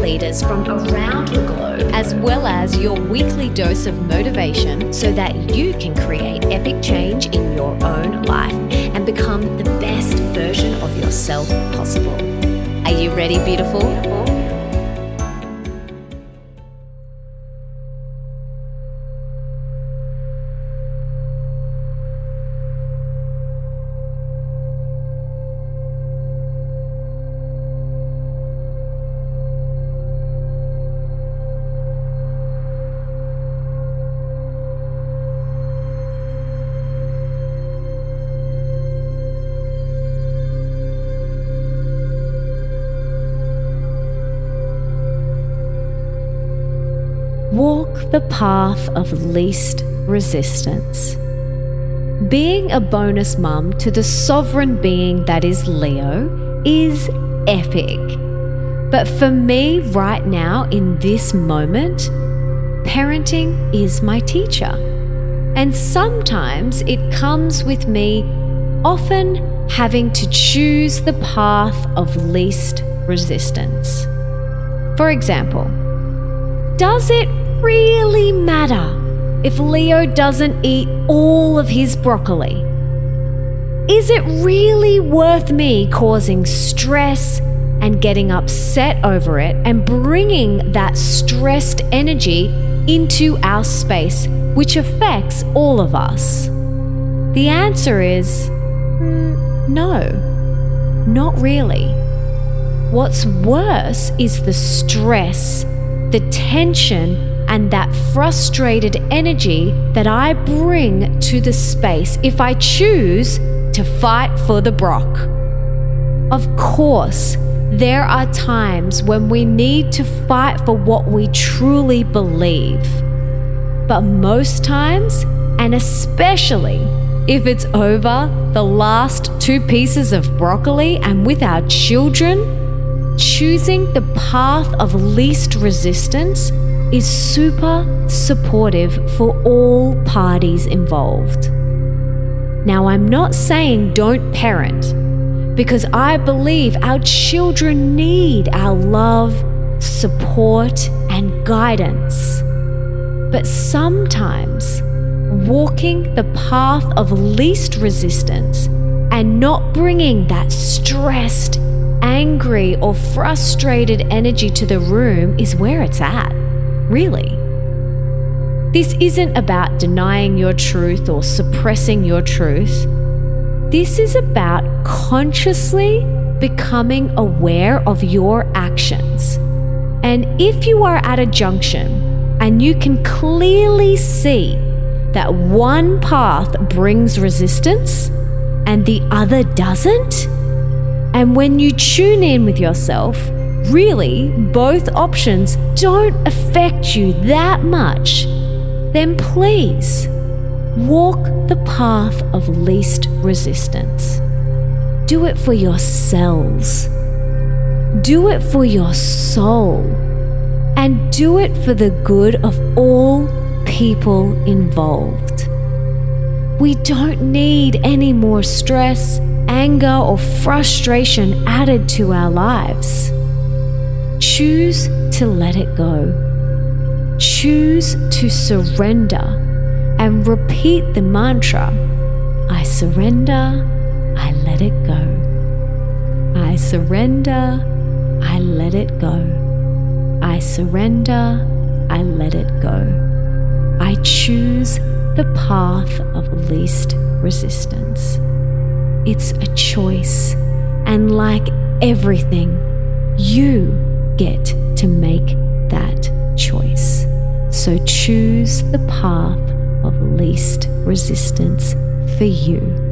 leaders from around the globe, as well as your weekly dose of motivation so that you can create epic change in your own life and become the best version of yourself possible. Are you ready, beautiful? Walk the path of least resistance. Being a bonus mum to the sovereign being that is Leo is epic. But for me, right now, in this moment, parenting is my teacher. And sometimes it comes with me often having to choose the path of least resistance. For example, does it really matter if Leo doesn't eat all of his broccoli? Is it really worth me causing stress and getting upset over it and bringing that stressed energy into our space, which affects all of us? The answer is mm, no, not really. What's worse is the stress the tension and that frustrated energy that I bring to the space if I choose to fight for the Brock. Of course, there are times when we need to fight for what we truly believe. But most times, and especially if it's over the last two pieces of broccoli and with our children, choosing the path of least resistance is super supportive for all parties involved. Now, I'm not saying don't parent, because I believe our children need our love, support, and guidance. But sometimes, walking the path of least resistance and not bringing that stressed, angry or frustrated energy to the room is where it's at, really. This isn't about denying your truth or suppressing your truth. This is about consciously becoming aware of your actions. And if you are at a junction and you can clearly see that one path brings resistance and the other doesn't, and when you tune in with yourself, really both options don't affect you that much, then please walk the path of least resistance. Do it for yourselves. Do it for your soul. And do it for the good of all people involved. We don't need any more stress anger or frustration added to our lives. Choose to let it go. Choose to surrender and repeat the mantra I surrender, I let it go. I surrender, I let it go. I surrender, I let it go. I choose the path of least resistance. It's a choice. And like everything, you get to make that choice. So choose the path of least resistance for you.